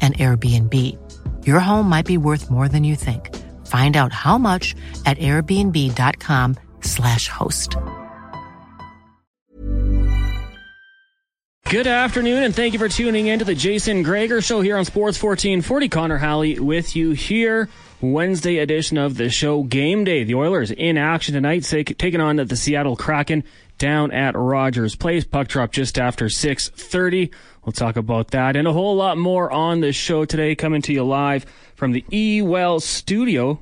an Airbnb. Your home might be worth more than you think. Find out how much at airbnb.com/slash host. Good afternoon, and thank you for tuning in to the Jason Gregor Show here on Sports 1440. Connor Halley with you here. Wednesday edition of the show, Game Day. The Oilers in action tonight, taking on the Seattle Kraken down at Rogers Place. Puck drop just after 6.30. We'll talk about that and a whole lot more on the show today, coming to you live from the E-Well studio.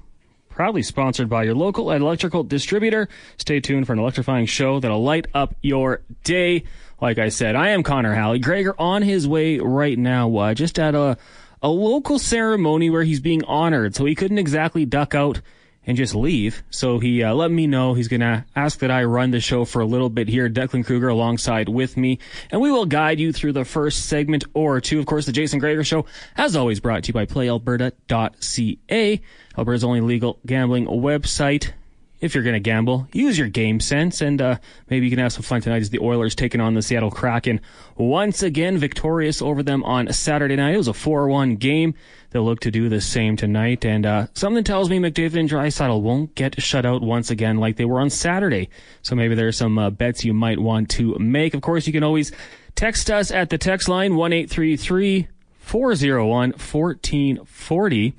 Proudly sponsored by your local electrical distributor. Stay tuned for an electrifying show that'll light up your day. Like I said, I am Connor Halley. Gregor on his way right now, uh, just at a, a local ceremony where he's being honored, so he couldn't exactly duck out and just leave. So he uh, let me know he's going to ask that I run the show for a little bit here. Declan Kruger alongside with me, and we will guide you through the first segment or two. Of course, the Jason Gregor Show, as always, brought to you by PlayAlberta.ca, Alberta's only legal gambling website if you're going to gamble, use your game sense, and uh, maybe you can have some fun tonight as the Oilers taking on the Seattle Kraken once again, victorious over them on Saturday night. It was a 4-1 game. They'll look to do the same tonight, and uh, something tells me McDavid and Draisaitl won't get shut out once again like they were on Saturday. So maybe there are some uh, bets you might want to make. Of course, you can always text us at the text line one eight three three four zero one fourteen forty.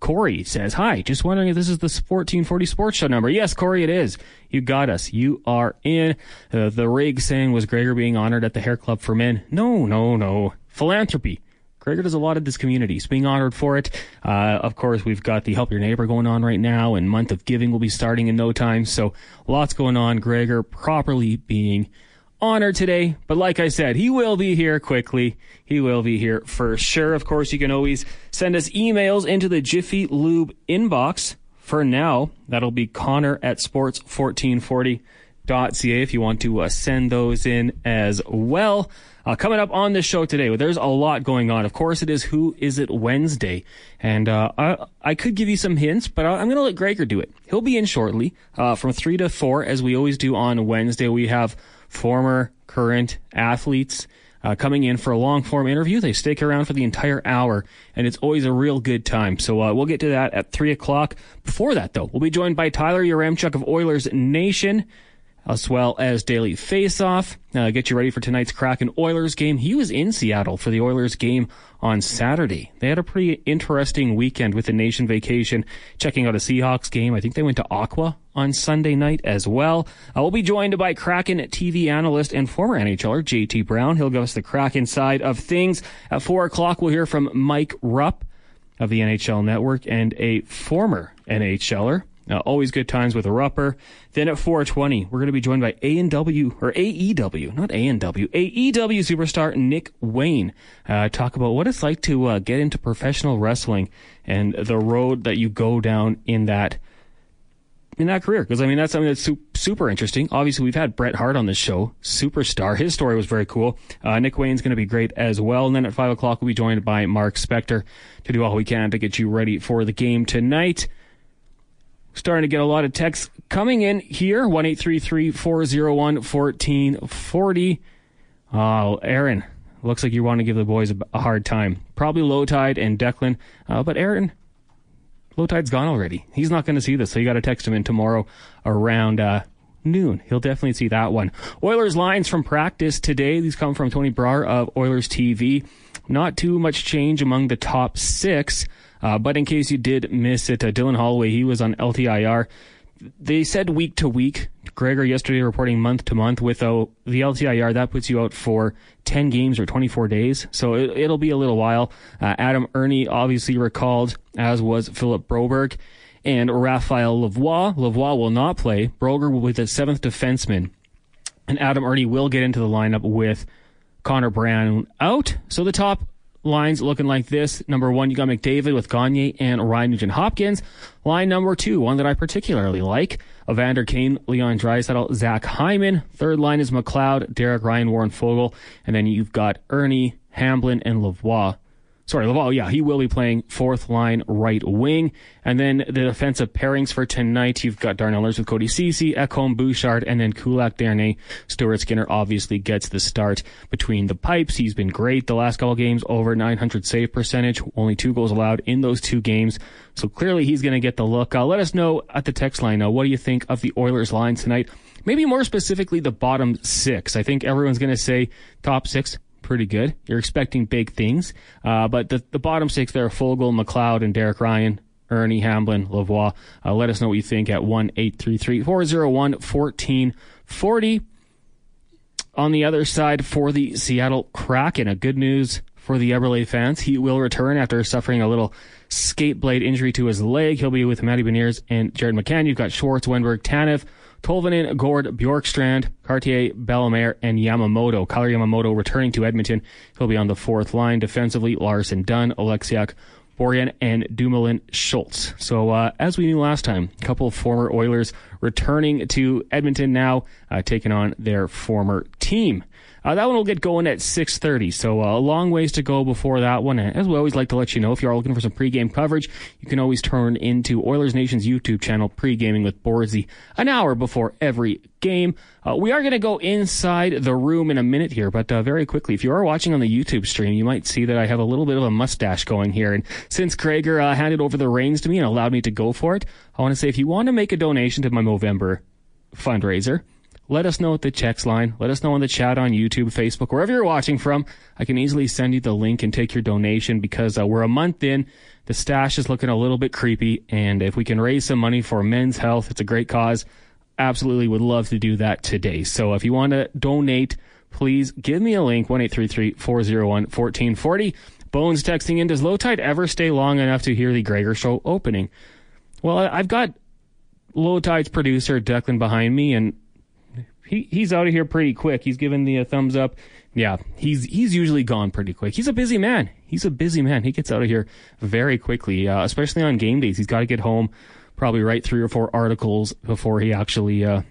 Corey says, Hi, just wondering if this is the 1440 Sports Show number. Yes, Corey, it is. You got us. You are in. Uh, the rig saying, Was Gregor being honored at the Hair Club for Men? No, no, no. Philanthropy. Gregor does a lot of this community. He's being honored for it. Uh, of course, we've got the Help Your Neighbor going on right now, and Month of Giving will be starting in no time. So lots going on. Gregor properly being honored today. But like I said, he will be here quickly. He will be here for sure. Of course, you can always send us emails into the Jiffy Lube inbox. For now, that'll be Connor at sports1440.ca if you want to uh, send those in as well. Uh, coming up on this show today, there's a lot going on. Of course, it is Who Is It Wednesday. And uh, I, I, could give you some hints, but I'm going to let Gregor do it. He'll be in shortly uh, from 3 to 4, as we always do on Wednesday. We have former, current athletes uh, coming in for a long form interview. They stick around for the entire hour, and it's always a real good time. So uh, we'll get to that at 3 o'clock. Before that, though, we'll be joined by Tyler Yaremchuk of Oilers Nation as well as Daily Face-Off. Uh, get you ready for tonight's Kraken Oilers game. He was in Seattle for the Oilers game on Saturday. They had a pretty interesting weekend with the nation vacation, checking out a Seahawks game. I think they went to Aqua on Sunday night as well. Uh, we'll be joined by Kraken TV analyst and former NHLer JT Brown. He'll give us the Kraken side of things. At four o'clock, we'll hear from Mike Rupp of the NHL Network and a former NHLer. Uh, always good times with a Rupper. Then at 420, we're going to be joined by A&W, or AEW, not A&W, AEW superstar Nick Wayne. Uh, talk about what it's like to uh, get into professional wrestling and the road that you go down in that in that career. Because I mean, that's something that's su- super interesting. Obviously, we've had Bret Hart on this show, superstar. His story was very cool. Uh, Nick Wayne's going to be great as well. And then at five o'clock, we'll be joined by Mark Spector to do all we can to get you ready for the game tonight. Starting to get a lot of texts coming in here. One eight three three four zero one fourteen forty. Oh, Aaron, looks like you want to give the boys a, a hard time. Probably low tide and Declan. Uh, but Aaron, low tide's gone already. He's not going to see this, so you got to text him in tomorrow around uh, noon. He'll definitely see that one. Oilers lines from practice today. These come from Tony Brar of Oilers TV. Not too much change among the top six. Uh, but in case you did miss it, uh, Dylan Holloway, he was on LTIR. They said week to week. Gregor yesterday reporting month to month with uh, the LTIR. That puts you out for 10 games or 24 days. So it, will be a little while. Uh, Adam Erne obviously recalled, as was Philip Broberg and Raphael Lavoie. Lavoie will not play. Broberg will be the seventh defenseman. And Adam Erne will get into the lineup with Connor Brown out. So the top lines looking like this. Number one, you got McDavid with Gagne and Ryan Nugent Hopkins. Line number two, one that I particularly like, Evander Kane, Leon Draisaitl, Zach Hyman. Third line is McLeod, Derek Ryan, Warren Foegele. And then you've got Erne, Hamblin, and Lavoie sorry, Laval, yeah, he will be playing fourth line right wing. And then the defensive pairings for tonight, you've got Darnell with Cody Ceci, Ekholm Bouchard, and then Kulak Desharnais. Stuart Skinner obviously gets the start between the pipes. He's been great the last couple games, over 900 save percentage, only two goals allowed in those two games. So clearly he's going to get the look. Uh, let us know at the text line now, what do you think of the Oilers line tonight? Maybe more specifically the bottom six. I think everyone's going to say top six pretty good. You're expecting big things. Uh, but the, the bottom six there, Foegele, McLeod, and Derek Ryan, Erne Hamblin, Lavoie. Uh, let us know what you think at 1 401 1440. On the other side, for the Seattle Kraken, a good news for the Eberle fans. He will return after suffering a little skate blade injury to his leg. He'll be with Matty Beniers and Jared McCann. You've got Schwartz, Wennberg, Tanev, Tolvanen, Gourde, Bjorkstrand, Kartye, Bellemare, and Yamamoto. Kailer Yamamoto returning to Edmonton. He'll be on the fourth line defensively. Larsson Dunn, Oleksiak, Borgen, and Dumoulin Schultz. So, uh, as we knew last time, a couple of former Oilers returning to Edmonton now, uh, taking on their former team. Uh, that one will get going at 6.30, so uh, a long ways to go before that one. As we always like to let you know, if you are looking for some pregame coverage, you can always turn into Oilers Nation's YouTube channel, Pregaming with Borzy, an hour before every game. Uh, we are going to go inside the room in a minute here, but uh, very quickly, if you are watching on the YouTube stream, you might see that I have a little bit of a mustache going here. And since Gregor uh, handed over the reins to me and allowed me to go for it, I want to say if you want to make a donation to my Movember fundraiser, let us know at the checks line. Let us know in the chat on YouTube, Facebook, wherever you're watching from. I can easily send you the link and take your donation because uh, we're a month in. The stash is looking a little bit creepy. And if we can raise some money for men's health, it's a great cause. Absolutely would love to do that today. So if you want to donate, please give me a link, 1-833-401-1440. Bones texting in, does low tide ever stay long enough to hear the Gregor show opening? Well, I've got low tide's producer, Declan, behind me, and he he's out of here pretty quick. He's given the uh, thumbs up. Yeah, he's he's usually gone pretty quick. He's a busy man. He's a busy man. He gets out of here very quickly, uh, especially on game days. He's got to get home, probably write three or four articles before he actually uh,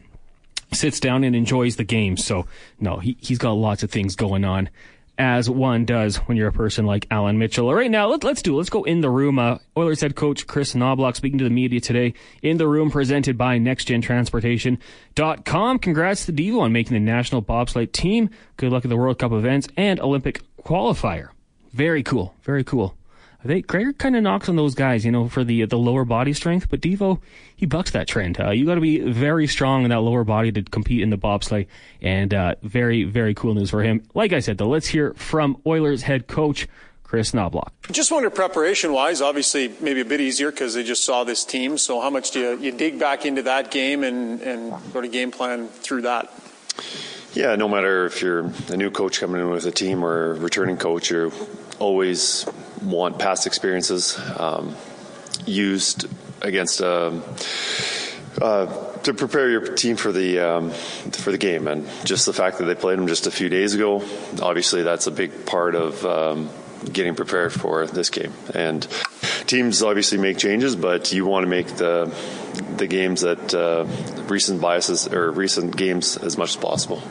sits down and enjoys the game. So no, he he's got lots of things going on as one does when you're a person like Alan Mitchell. All right, now let, us do. it. Let's go in the room. Uh, Oilers head coach Chris Knoblauch speaking to the media today in the room, presented by NextGenTransportation.com. Congrats to Devo on making the national bobsleigh team. Good luck at the World Cup events and Olympic qualifier. Very cool. Very cool. They Gregor kind of knocks on those guys, you know, for the the lower body strength. But Devo, he bucks that trend. Uh, you got to be very strong in that lower body to compete in the bobsleigh, and uh, very very cool news for him. Like I said, though, let's hear from Oilers head coach Chris Knoblauch. Just wonder preparation wise, obviously maybe a bit easier because they just saw this team. So how much do you, you dig back into that game and and sort of game plan through that? Yeah, no matter if you're a new coach coming in with a team or a returning coach, you're always want past experiences um, used against. Um, uh, to prepare your team for the um, for the game, and just the fact that they played them just a few days ago, obviously that's a big part of um, getting prepared for this game. And teams obviously make changes, but you want to make the the games that uh, recent biases or recent games as much as possible.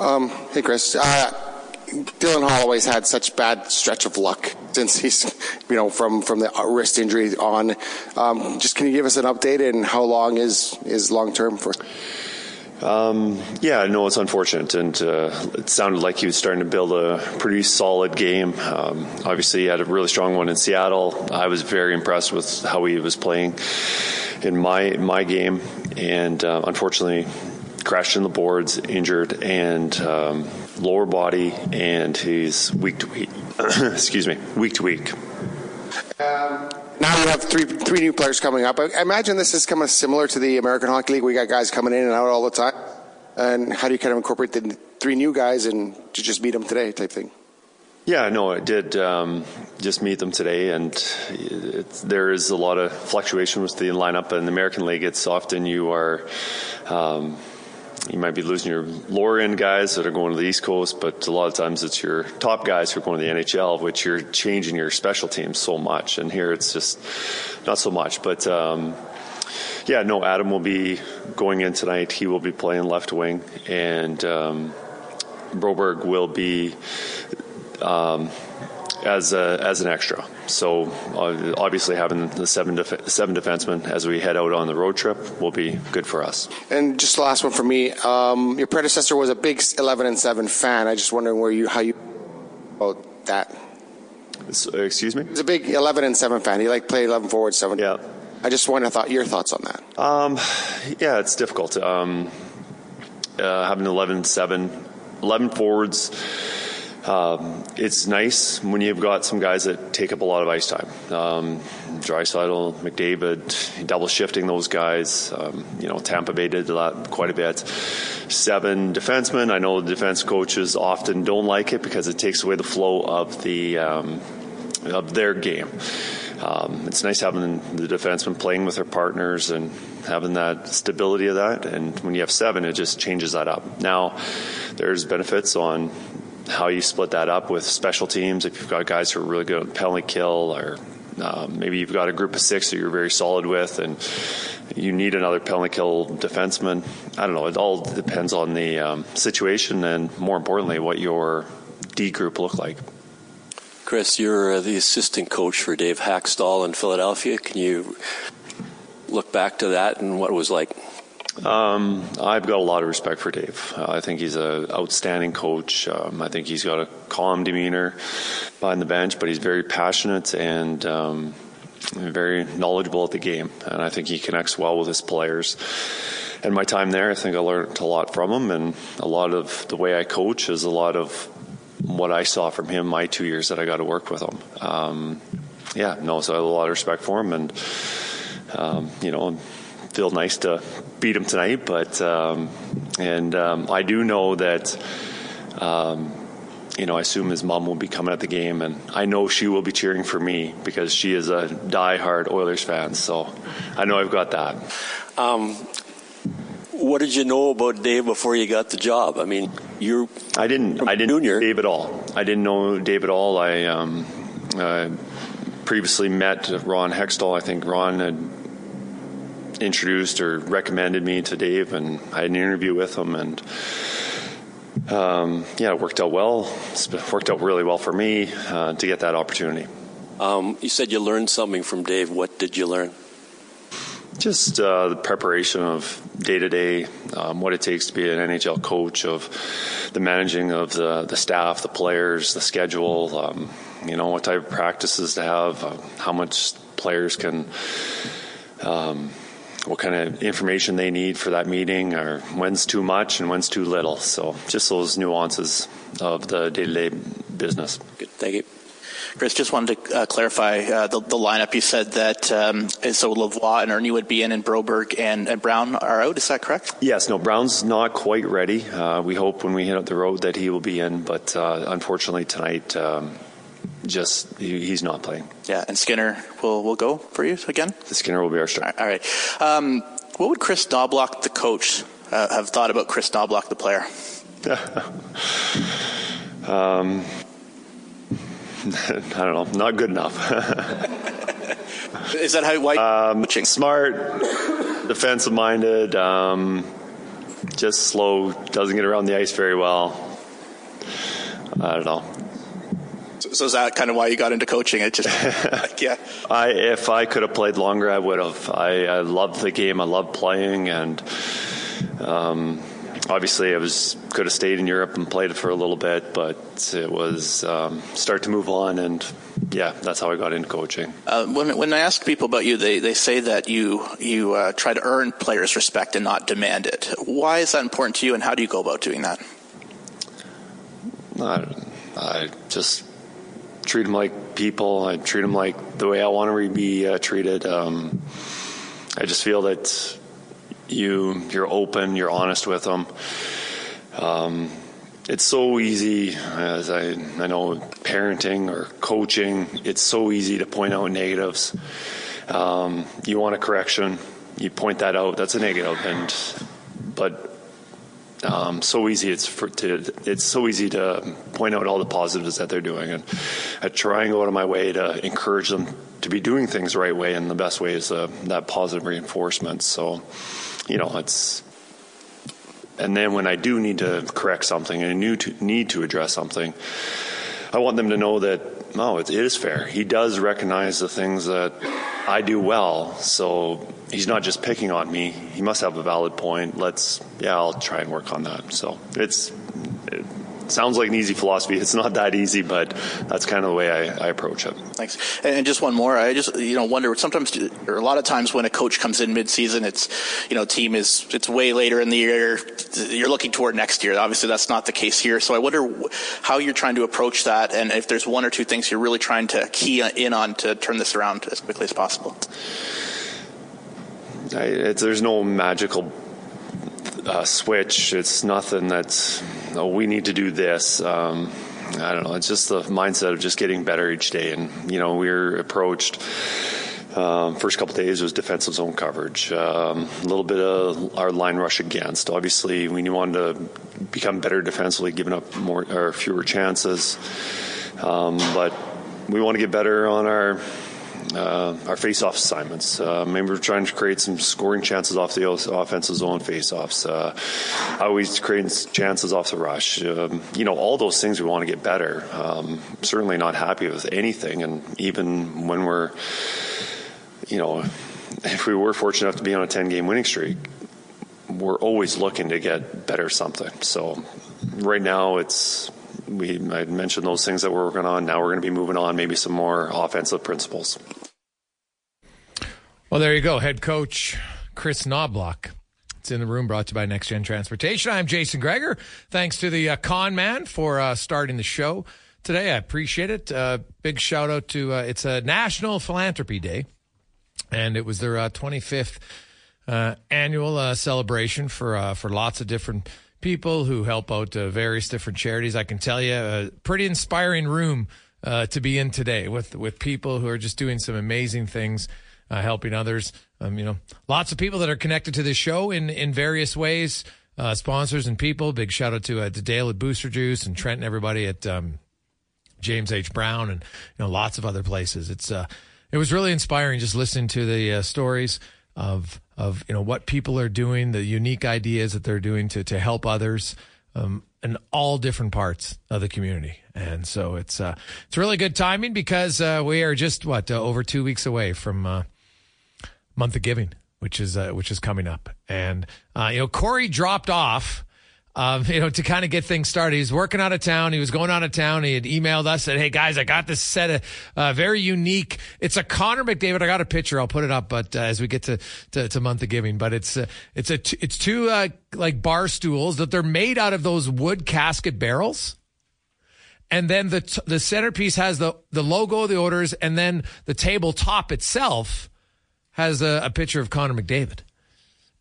Um, hey, Chris. Uh, Dylan Holloway's had such bad stretch of luck since he's, you know, from from the wrist injury on. Um, just can you give us an update and how long is is long term for? Um, yeah, no, it's unfortunate, and uh, it sounded like he was starting to build a pretty solid game. Um, obviously, he had a really strong one in Seattle. I was very impressed with how he was playing in my my game, and uh, unfortunately, crashed in the boards, injured, and um, lower body, and he's week to week. excuse me, week to week. Um, now you have three three new players coming up. I imagine this is kind of similar to the American Hockey League. We got guys coming in and out all the time. And how do you kind of incorporate the three new guys and to just meet them today, type thing? Yeah, no, I did um, just meet them today, and there is a lot of fluctuation with the lineup. In the American League, it's often you are. Um, you might be losing your lower end guys that are going to the East Coast, but a lot of times it's your top guys who are going to the NHL, which you're changing your special teams so much. And here it's just not so much. But um, yeah, no, Adam will be going in tonight. He will be playing left wing, and um, Broberg will be um, as a, as an extra. So uh, obviously having the seven def- seven defensemen as we head out on the road trip will be good for us. And just the last one for me. Um, your predecessor was a big eleven and seven fan. I just wondering where you how you about that. So, excuse me. He's a big eleven and seven fan. He like played eleven forward, seven. Yeah. I just wanted to thought your thoughts on that. Um, yeah, it's difficult. Um, uh, having 11 7, 11 forwards um, it's nice when you've got some guys that take up a lot of ice time. Um, Draisaitl, McDavid, double shifting those guys. Um, you know, Tampa Bay did that quite a bit. Seven defensemen. I know the defense coaches often don't like it because it takes away the flow of the um, of their game. Um, it's nice having the defensemen playing with their partners and having that stability of that. And when you have seven, it just changes that up. Now, there's benefits on how you split that up with special teams. If you've got guys who are really good at penalty kill, or um, maybe you've got a group of six that you're very solid with, and you need another penalty kill defenseman. I don't know. It all depends on the um, situation, and more importantly, what your D group look like. Chris, you're uh, the assistant coach for Dave Hakstol in Philadelphia. Can you look back to that and what it was like? Um, I've got a lot of respect for Dave. Uh, I think he's an outstanding coach. Um, I think he's got a calm demeanor behind the bench, but he's very passionate and um, very knowledgeable at the game. And I think he connects well with his players. And my time there, I think I learned a lot from him. And a lot of the way I coach is a lot of what I saw from him my two years that I got to work with him. Um, yeah, no, so I have a lot of respect for him. And, um, you know, feel nice to beat him tonight, but um, and um, I do know that. Um, you know, I assume his mom will be coming at the game, and I know she will be cheering for me because she is a die-hard Oilers fan. So I know I've got that. Um, what did you know about Dave before you got the job? I mean, you I didn't. I didn't junior. know Dave at all. I didn't know Dave at all. I um, uh, previously met Ron Hextall. I think Ron had introduced or recommended me to Dave, and I had an interview with him, and um, yeah, it worked out well. It worked out really well for me uh, to get that opportunity. Um, you said you learned something from Dave. What did you learn? just uh, the preparation of day to day, what it takes to be an NHL coach, of the managing of the, the staff, the players, the schedule, um, you know, what type of practices to have, uh, how much players can, um, what kind of information they need for that meeting, or when's too much and when's too little. So just those nuances of the day to day business. Good. Thank you. Chris, just wanted to uh, clarify uh, the, the, lineup. You said that um, so Lavoie and Erne would be in, and Broberg and, and, Brown are out. Is that correct? Yes. No, Brown's not quite ready. Uh, we hope when we hit up the road that he will be in, but uh, unfortunately tonight. Um, just he, he's not playing. Yeah, and Skinner will will go for you again. The Skinner will be our starter. All right. Um, what would Chris Knoblauch, the coach, uh, have thought about Chris Knoblauch, the player? um, I don't know, not good enough. Is that how White um, smart, defensive minded, um, just slow, doesn't get around the ice very well. I don't know. So, is that kind of why you got into coaching? It just, yeah. I if I could have played longer, I would have. I, I loved the game. I loved playing, and um, obviously I was could have stayed in Europe and played it for a little bit, but it was um, start to move on, and yeah, that's how I got into coaching. Uh, when when I ask people about you, they, they say that you you uh, try to earn players' respect and not demand it. Why is that important to you, and how do you go about doing that? I, I just treat them like people. I treat them like the way I want to be uh, treated. Um, I just feel that you you're open, you're honest with them. Um, it's so easy, as I, I know, parenting or coaching, it's so easy to point out negatives. Um, you want a correction, you point that out, that's a negative, and but um, so easy it's for to it's so easy to point out all the positives that they're doing, and I try and go out of my way to encourage them to be doing things the right way, and the best way is uh, that positive reinforcement. So you know, it's and then when I do need to correct something and I need to, need to address something, I want them to know that no, it is fair. He does recognize the things that I do well, so he's not just picking on me. He must have a valid point. Let's yeah, I'll try and work on that. So it's it, sounds like an easy philosophy. It's not that easy, but that's kind of the way I, I approach it. Thanks. And just one more. I just you know wonder sometimes or a lot of times when a coach comes in mid-season, it's you know team is it's way later in the year. You're looking toward next year. Obviously, that's not the case here. So I wonder how you're trying to approach that, and if there's one or two things you're really trying to key in on to turn this around as quickly as possible. I, there's no magical uh, switch. It's nothing that's oh, we need to do this. Um, I don't know. It's just the mindset of just getting better each day. And you know, we are approached. Um, first couple days was defensive zone coverage, um, a little bit of our line rush against. Obviously, we wanted to become better defensively, giving up more or fewer chances. Um, but we want to get better on our uh, our face-off assignments. Uh, maybe we're trying to create some scoring chances off the offensive zone face-offs. Uh, always creating chances off the rush. Um, you know, all those things we want to get better. Um, certainly not happy with anything, and even when we're, you know, if we were fortunate enough to be on a 10-game winning streak, we're always looking to get better something. So right now it's we I mentioned those things that we're working on. Now we're going to be moving on, maybe some more offensive principles. Well, there you go, head coach Chris Knoblauch. It's in the room brought to you by Next Gen Transportation. I'm Jason Gregor. Thanks to the uh, con man for uh, starting the show today. I appreciate it. Uh, big shout out to uh, it's a National Philanthropy Day, and it was their 25th uh, uh, annual celebration for for lots of different people who help out uh, various different charities. I can tell you, a pretty inspiring room uh, to be in today with with people who are just doing some amazing things, uh, helping others. Um, you know, lots of people that are connected to this show in in various ways. Uh, sponsors and people. Big shout out to uh, to Dale at Booster Juice and Trent and everybody at um, James H Brown and you know lots of other places. It's uh, it was really inspiring just listening to the stories of of you know what people are doing, the unique ideas that they're doing to to help others um, in all different parts of the community. And so it's uh, it's really good timing because uh, we are just what uh, over two weeks away from uh, month of giving. which is uh, which is coming up. And uh, you know, Corey dropped off. Um, you know, to kind of get things started, he was working out of town. He was going out of town. He had emailed us and said, "Hey guys, I got this set of uh, very unique. It's a Connor McDavid. I got a picture. I'll put it up. But uh, as we get to, to, to month of giving, but it's uh, it's a t- it's two uh, like bar stools that they're made out of those wood casket barrels." and then the t- the centerpiece has the the logo of the Oilers, and then the tabletop itself has a, a picture of Connor McDavid.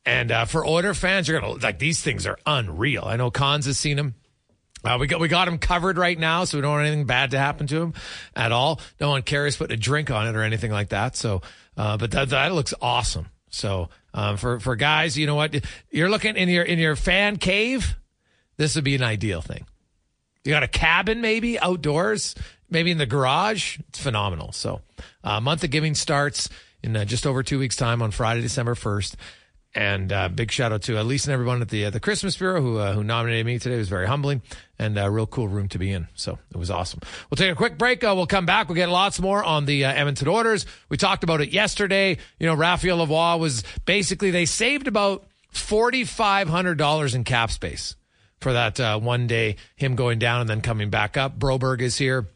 And uh, for Oiler fans, you're gonna like these things are unreal. I know Cons has seen them. Uh, we got we got him covered right now, so we don't want anything bad to happen to him at all. No one cares putting a drink on it or anything like that. So, uh, but that that looks awesome. So um, for for guys, you know what? You're looking in your in your fan cave. This would be an ideal thing. You got a cabin maybe outdoors, maybe in the garage. It's phenomenal. So, uh, month of giving starts in uh, just over two weeks' time on Friday, December first. And uh, big shout out to Elise and everyone at the uh, the Christmas Bureau who uh, who nominated me today. It was very humbling and a real cool room to be in. So it was awesome. We'll take a quick break. Uh, we'll come back. We'll get lots more on the uh, Edmonton Oilers. We talked about it yesterday. You know, Raphael Lavoie was basically they saved about forty five hundred dollars in cap space for that uh, one day, him going down and then coming back up. Broberg is here.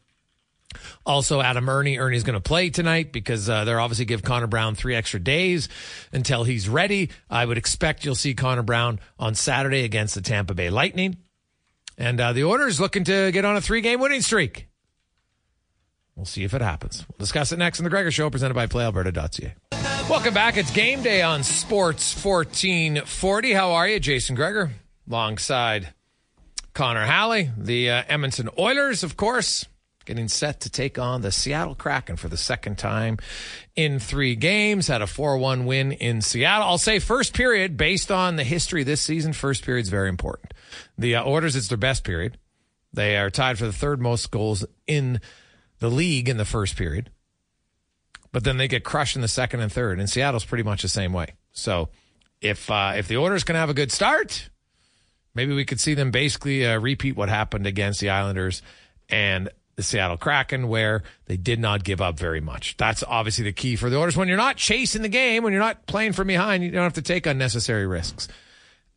Also, Adam Erne. Erne's going to play tonight because uh, they're obviously give Connor Brown three extra days until he's ready. I would expect you'll see Connor Brown on Saturday against the Tampa Bay Lightning. And uh, the Oilers looking to get on a three game winning streak. We'll see if it happens. We'll discuss it next in the Gregor Show, presented by PlayAlberta.ca. Welcome back. It's game day on Sports 1440. How are you, Jason Gregor? Alongside Connor Halley, the uh, Edmonton Oilers, of course, getting set to take on the Seattle Kraken for the second time in three games. Had a 4 1 win in Seattle. I'll say first period, based on the history this season, first period is very important. The uh, Oilers, it's their best period. They are tied for the third most goals in the league in the first period. But then they get crushed in the second and third. And Seattle's pretty much the same way. So if uh, if the Oilers can have a good start, maybe we could see them basically uh, repeat what happened against the Islanders and the Seattle Kraken, where they did not give up very much. That's obviously the key for the Oilers. When you're not chasing the game, when you're not playing from behind, you don't have to take unnecessary risks.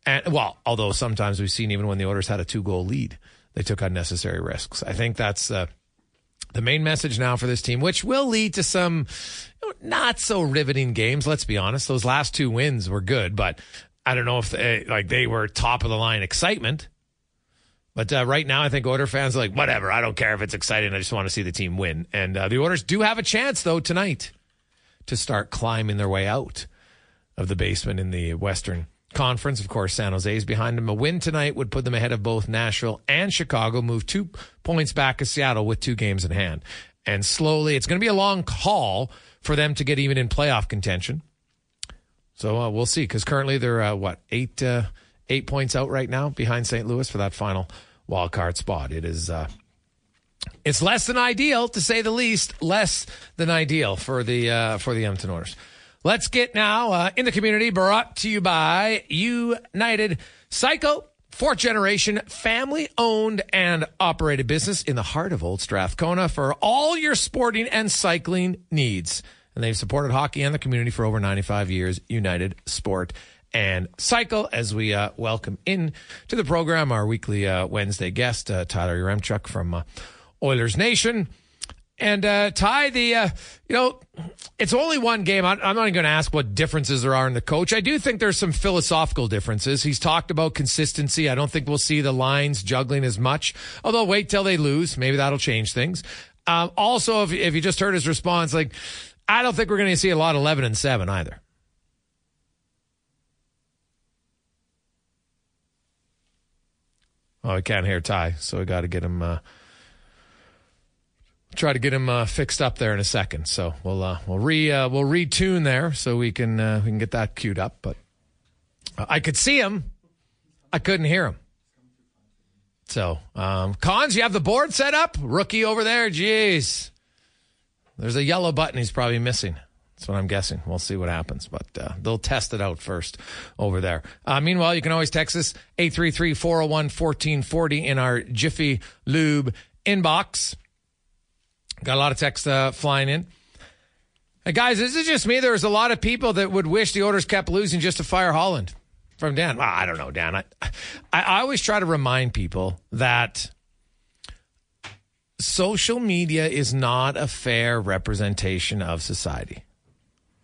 And well, although sometimes we've seen even when the Oilers had a two goal lead, they took unnecessary risks. I think that's uh, the main message now for this team, which will lead to some not so riveting games. Let's be honest; those last two wins were good, but I don't know if they, like they were top of the line excitement. But uh, right now, I think Oiler fans are like, whatever. I don't care if it's exciting. I just want to see the team win. And uh, the Oilers do have a chance, though, tonight to start climbing their way out of the basement in the Western Conference. Of course, San Jose is behind them. A win tonight would put them ahead of both Nashville and Chicago, move two points back of Seattle with two games in hand. And slowly, it's going to be a long haul for them to get even in playoff contention. So uh, we'll see, because currently they're uh, what eight uh, eight points out right now behind St. Louis for that final wild card spot. It is uh, it's less than ideal to say the least, less than ideal for the uh, for the Edmonton Oilers. Let's get now uh, in the community brought to you by United Cycle. Fourth generation, family owned and operated business in the heart of Old Strathcona for all your sporting and cycling needs. And they've supported hockey and the community for over 95 years. United Sport and Cycle. As we uh, welcome in to the program our weekly uh, Wednesday guest, uh, Tyler Yaremchuk from uh, Oilers Nation. And uh, Ty, the uh, you know, it's only one game. I'm not even going to ask what differences there are in the coach. I do think there's some philosophical differences. He's talked about consistency. I don't think we'll see the lines juggling as much. Although wait till they lose, maybe that'll change things. Um, also, if, if you just heard his response, like I don't think we're going to see a lot of 11 and 7 either. Oh, I can't hear Ty, so I got to get him. Uh, try to get him uh, fixed up there in a second. So we'll uh, we'll re uh, we'll retune there so we can uh, we can get that queued up. But I could see him, I couldn't hear him. So um, cons, you have the board set up. Rookie over there, jeez. There's a yellow button he's probably missing. That's what I'm guessing. We'll see what happens, but uh, they'll test it out first over there. Uh, meanwhile, you can always text us 833 401 1440 in our Jiffy Lube inbox. Got a lot of text uh, flying in. Hey guys, this is just me? There's a lot of people that would wish the Oilers kept losing just to fire Holland from Dan. Well, I don't know, Dan. I, I always try to remind people that social media is not a fair representation of society.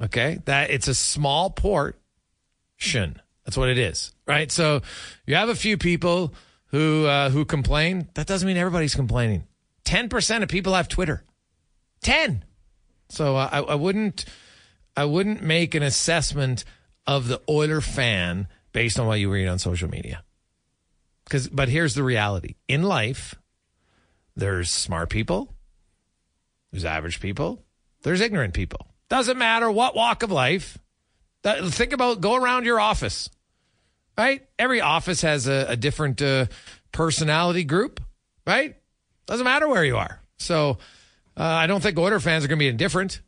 Okay, that it's a small portion. That's what it is, right? So you have a few people who uh, who complain. That doesn't mean everybody's complaining. Ten percent of people have Twitter. Ten. So uh, I, I wouldn't I wouldn't make an assessment of the Oiler fan based on what you read on social media. Because, but here's the reality: in life, there's smart people, there's average people, there's ignorant people. Doesn't matter what walk of life. Think about go around your office, right? Every office has a, a different uh, personality group, right? Doesn't matter where you are. So uh, I don't think Oiler fans are going to be indifferent,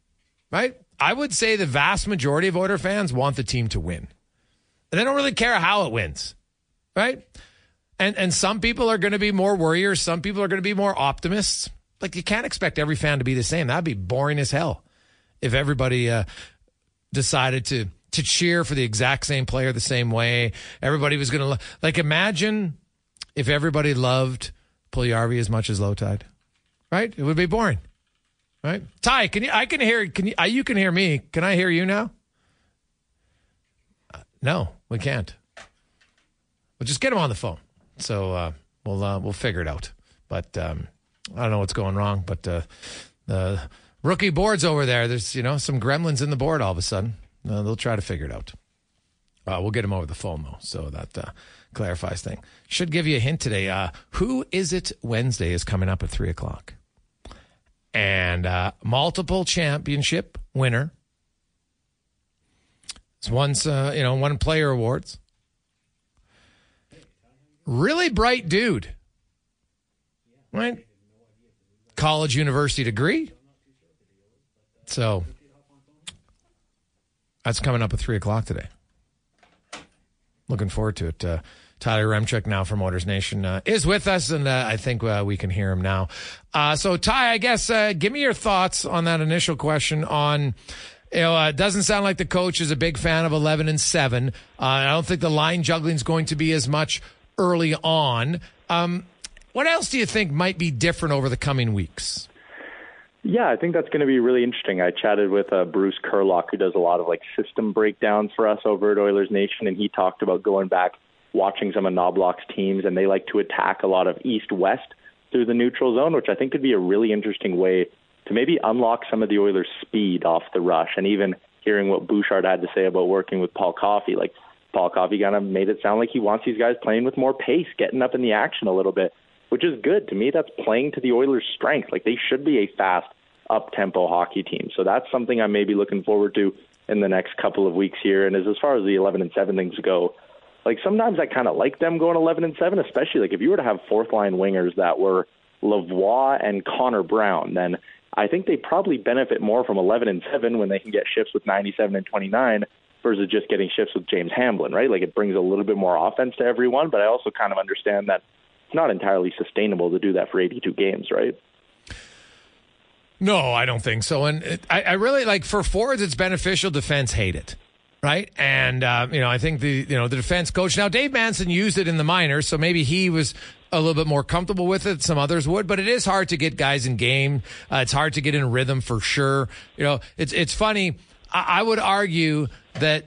right? I would say the vast majority of Oiler fans want the team to win. And they don't really care how it wins, right? And and some people are going to be more worriers. Some people are going to be more optimists. Like you can't expect every fan to be the same. That'd be boring as hell if everybody uh, decided to to cheer for the exact same player the same way. Everybody was going to lo- like imagine if everybody loved Puljujarvi as much as Low Tide, right? It would be boring, right? Ty, can you? I can hear. Can you? Uh, you can hear me. Can I hear you now? Uh, no, we can't. We'll just get him on the phone. So uh, we'll uh, we'll figure it out. But um, I don't know what's going wrong. But uh, the rookie boards over there, there's you know some gremlins in the board all of a sudden. Uh, they'll try to figure it out. Uh, we'll get him over the phone though, so that uh, clarifies thing. Should give you a hint today. Uh, who is it? Wednesday is coming up at three o'clock, and uh, multiple championship winner. It's once uh, you know won player awards. Really bright dude, right? College, university degree. So that's coming up at three o'clock today. Looking forward to it. Uh, Tyler Yaremchuk now from Oilers Nation uh, is with us, and uh, I think uh, we can hear him now. Uh, so, Ty, I guess uh, give me your thoughts on that initial question. On you know, it doesn't sound like the coach is a big fan of eleven and seven. I don't think the line juggling is going to be as much early on. Um, what else do you think might be different over the coming weeks? Yeah, I think that's going to be really interesting. I chatted with uh, Bruce Curlock, who does a lot of like system breakdowns for us over at Oilers Nation, and he talked about going back, watching some of Knoblauch's teams, and they like to attack a lot of east-west through the neutral zone, which I think could be a really interesting way to maybe unlock some of the Oilers' speed off the rush, and even hearing what Bouchard had to say about working with Paul Coffey, like Paul Coffey kind of made it sound like he wants these guys playing with more pace, getting up in the action a little bit, which is good. To me, that's playing to the Oilers' strength. Like they should be a fast, up tempo hockey team. So that's something I'm maybe looking forward to in the next couple of weeks here. And as, as far as the 11 and 7 things go, like sometimes I kind of like them going 11 and 7, especially like if you were to have fourth line wingers that were Lavoie and Connor Brown, then I think they probably benefit more from 11 and 7 when they can get shifts with 97 and 29 versus just getting shifts with James Hamblin, right? Like it brings a little bit more offense to everyone, but I also kind of understand that it's not entirely sustainable to do that for 82 games, right? No, I don't think so. And it, I, I, really like for forwards, it's beneficial. Defense hate it, right? And uh, you know, I think the you know the defense coach now Dave Manson used it in the minors, so maybe he was a little bit more comfortable with it. Some others would, but it is hard to get guys in game. Uh, it's hard to get in rhythm for sure. You know, it's it's funny. I, I would argue that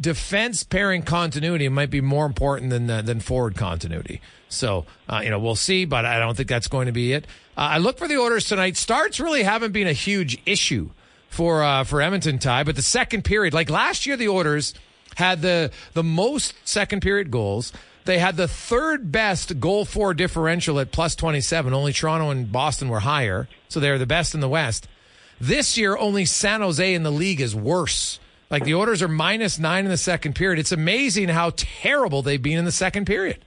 defense pairing continuity might be more important than than forward continuity. So uh, you know we'll see, but I don't think that's going to be it. Uh, I look for the Oilers tonight. Starts really haven't been a huge issue for uh, for Edmonton Ty, but the second period, like last year, the Oilers had the the most second period goals. They had the third best goal for differential at plus 27. Only Toronto and Boston were higher, so they're the best in the West. This year, only San Jose in the league is worse. Like the Oilers are minus nine in the second period. It's amazing how terrible they've been in the second period.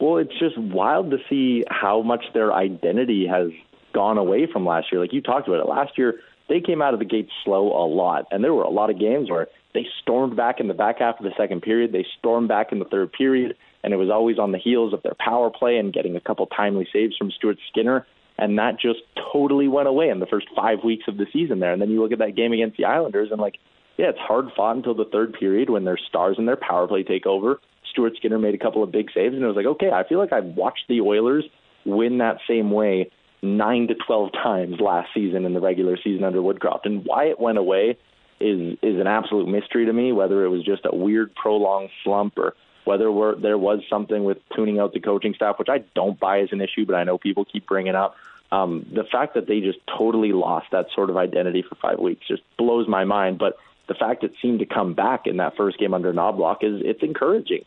Well, it's just wild to see how much their identity has gone away from last year. Like you talked about it last year, they came out of the gate slow a lot, and there were a lot of games where they stormed back in the back half of the second period. They stormed back in the third period, and it was always on the heels of their power play and getting a couple timely saves from Stuart Skinner. And that just totally went away in the first five weeks of the season there. And then you look at that game against the Islanders and like, yeah, it's hard fought until the third period when their stars and their power play take over. Stuart Skinner made a couple of big saves, and it was like, okay, I feel like I've watched the Oilers win that same way nine to twelve times last season in the regular season under Woodcroft. And why it went away is is an absolute mystery to me. Whether it was just a weird prolonged slump or whether we're, there was something with tuning out the coaching staff, which I don't buy as an issue, but I know people keep bringing up. Um, the fact that they just totally lost that sort of identity for five weeks just blows my mind. But the fact it seemed to come back in that first game under Knoblauch is it's encouraging.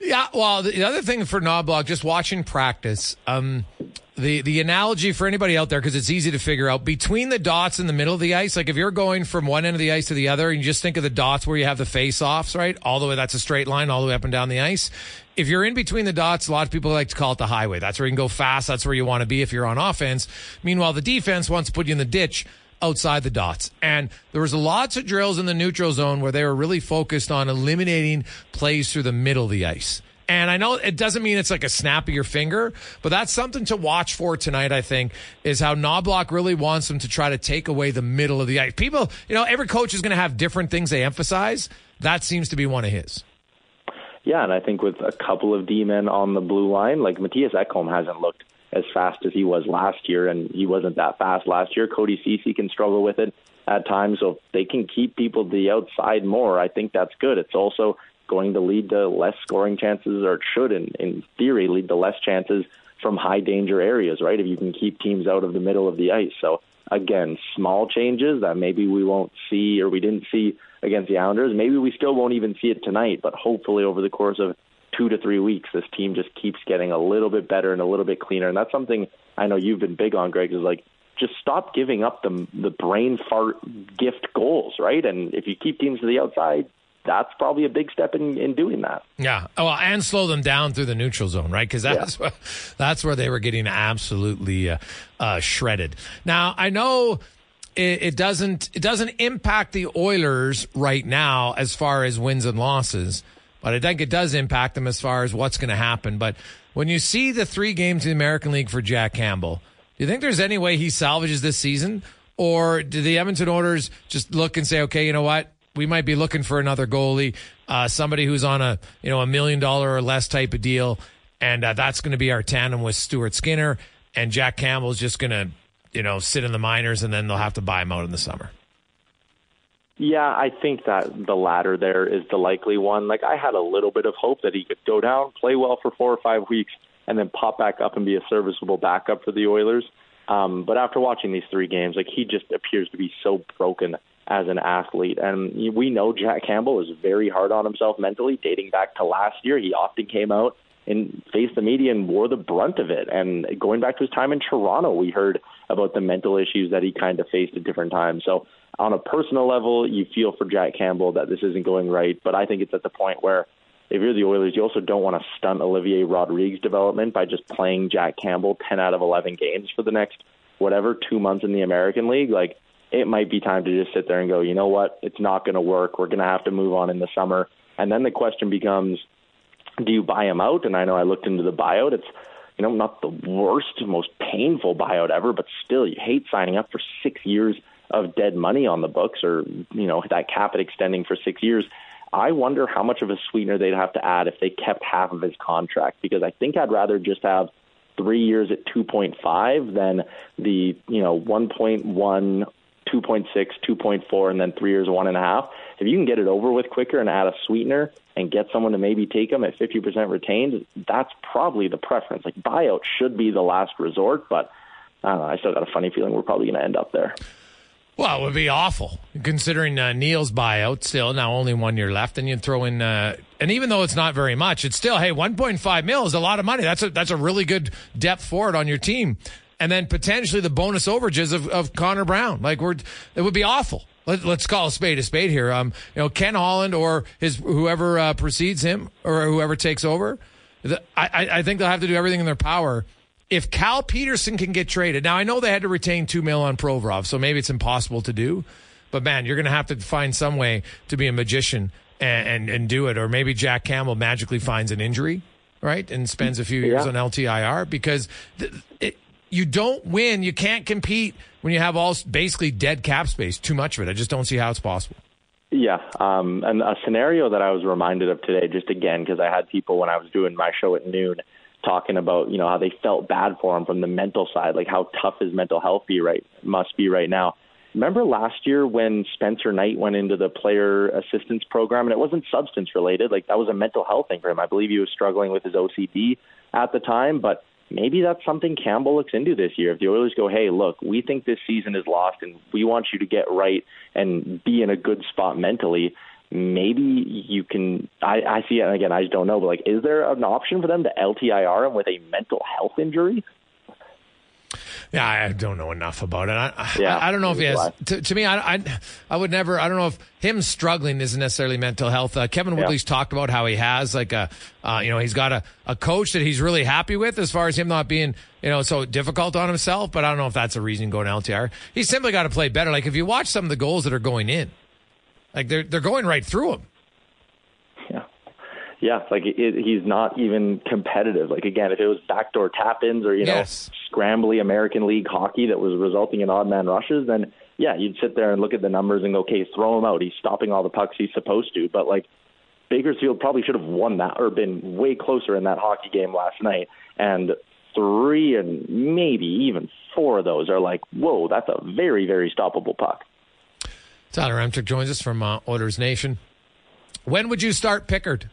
Yeah, well, the other thing for Knoblauch, just watching practice, um, the the analogy for anybody out there because it's easy to figure out between the dots in the middle of the ice. Like if you're going from one end of the ice to the other, and you just think of the dots where you have the face offs, right? All the way, that's a straight line all the way up and down the ice. If you're in between the dots, a lot of people like to call it the highway. That's where you can go fast. That's where you want to be if you're on offense. Meanwhile, the defense wants to put you in the ditch outside the dots. And there was lots of drills in the neutral zone where they were really focused on eliminating plays through the middle of the ice. And I know it doesn't mean it's like a snap of your finger, but that's something to watch for tonight, I think, is how Knoblauch really wants them to try to take away the middle of the ice. People, you know, every coach is going to have different things they emphasize. That seems to be one of his. Yeah, and I think with a couple of D men on the blue line, like Mattias Ekholm hasn't looked as fast as he was last year, and he wasn't that fast last year. Cody Ceci can struggle with it at times, so if they can keep people to the outside more, I think that's good. It's also going to lead to less scoring chances, or it should, in, in theory, lead to less chances from high danger areas, right? If you can keep teams out of the middle of the ice. So, again, small changes that maybe we won't see or we didn't see against the Islanders. Maybe we still won't even see it tonight, but hopefully over the course of two to three weeks, this team just keeps getting a little bit better and a little bit cleaner. And that's something I know you've been big on, Greg, is like, just stop giving up the the brain fart gift goals, right? And if you keep teams to the outside, that's probably a big step in, in doing that. Yeah. Oh, well, and slow them down through the neutral zone, right? Because that's yeah. that's where they were getting absolutely uh, uh, shredded. Now I know it, it, doesn't it doesn't impact the Oilers right now as far as wins and losses, but I think it does impact them as far as what's going to happen. But when you see the three games in the American League for Jack Campbell, do you think there's any way he salvages this season? Or do the Edmonton Oilers just look and say, okay, you know what? we might be looking for another goalie, uh, somebody who's on a you know a million dollar or less type of deal, and uh, that's going to be our tandem with Stuart Skinner and Jack Campbell's just going to you know sit in the minors, and then they'll have to buy him out in the summer. Yeah, I think that the latter there is the likely one. Like I had a little bit of hope that he could go down, play well for four or five weeks, and then pop back up and be a serviceable backup for the Oilers. Um, but after watching these three games, like he just appears to be so broken as an athlete. And we know Jack Campbell is very hard on himself mentally, dating back to last year. He often came out and faced the media and wore the brunt of it. And going back to his time in Toronto, we heard about the mental issues that he kind of faced at different times. So, on a personal level, you feel for Jack Campbell that this isn't going right. But I think it's at the point where if you're the Oilers, you also don't want to stunt Olivier Rodrigue's development by just playing Jack Campbell 10 out of 11 games for the next, whatever, two months in the American League. Like, it might be time to just sit there and go, you know what, it's not going to work. We're going to have to move on in the summer. And then the question becomes, do you buy him out? And I know I looked into the buyout. It's you know not the worst, most painful buyout ever, but still, you hate signing up for six years of dead money on the books, or you know that cap it extending for six years. I wonder how much of a sweetener they'd have to add if they kept half of his contract, because I think I'd rather just have three years at 2.5 than the you know 1.1 2.6, 2.4, and then three years, one and a half. If you can get it over with quicker and add a sweetener and get someone to maybe take them at 50% retained, that's probably the preference. Like buyout should be the last resort, but I don't know. I still got a funny feeling we're probably going to end up there. Well, it would be awful considering uh, Neal's buyout still now only one year left, and you throw in, uh, and even though it's not very much, it's still hey, 1.5 mil is a lot of money. That's a that's a really good depth forward on your team and then potentially the bonus overages of, of Connor Brown. Like we're, it would be awful. Let, us call a spade a spade here. Um, you know, Ken Holland or his whoever uh, precedes him or whoever takes over. The, I, I think they'll have to do everything in their power. If Cal Petersen can get traded, now I know they had to retain two mil on Provorov, so maybe it's impossible to do. But man, you're going to have to find some way to be a magician and, and, and do it, or maybe Jack Campbell magically finds an injury right, and spends a few years Yeah. on LTIR because th- it, you don't win. You can't compete when you have all basically dead cap space. Too much of it. I just don't see how it's possible. Yeah, um, and a scenario that I was reminded of today, just again because I had people when I was doing my show at noon talking about you know how they felt bad for him from the mental side, like how tough his mental health be right must be right now. Remember last year when Spencer Knight went into the player assistance program, and it wasn't substance related, like that was a mental health thing for him. I believe he was struggling with his OCD at the time, but maybe that's something Campbell looks into this year. If the Oilers go, hey, look, we think this season is lost and we want you to get right and be in a good spot mentally, maybe you can. I, I see it, and again, I just don't know, but like, is there an option for them to LTIR him with a mental health injury? Yeah, I don't know enough about it. I, Yeah, I, I don't know if he has. To, to me, I, I, I would never. I don't know if him struggling isn't necessarily mental health. Uh, Kevin Woodley's talked about how he has like a, uh, you know, he's got a, a coach that he's really happy with as far as him not being, you know, so difficult on himself. But I don't know if that's a reason going to LTR. He's simply got to play better. Like if you watch some of the goals that are going in, like they're they're going right through him. Yeah. Yeah, like it, he's not even competitive. Like again, if it was backdoor tap-ins or you know Yes. scrambly American League hockey that was resulting in odd man rushes, then yeah, you'd sit there and look at the numbers and go, okay, throw him out. He's stopping all the pucks he's supposed to. But like Bakersfield probably should have won that or been way closer in that hockey game last night. And three and maybe even four of those are like, whoa, that's a very very stoppable puck. Tyler Yaremchuk joins us from uh, Nation. When would you start Pickard?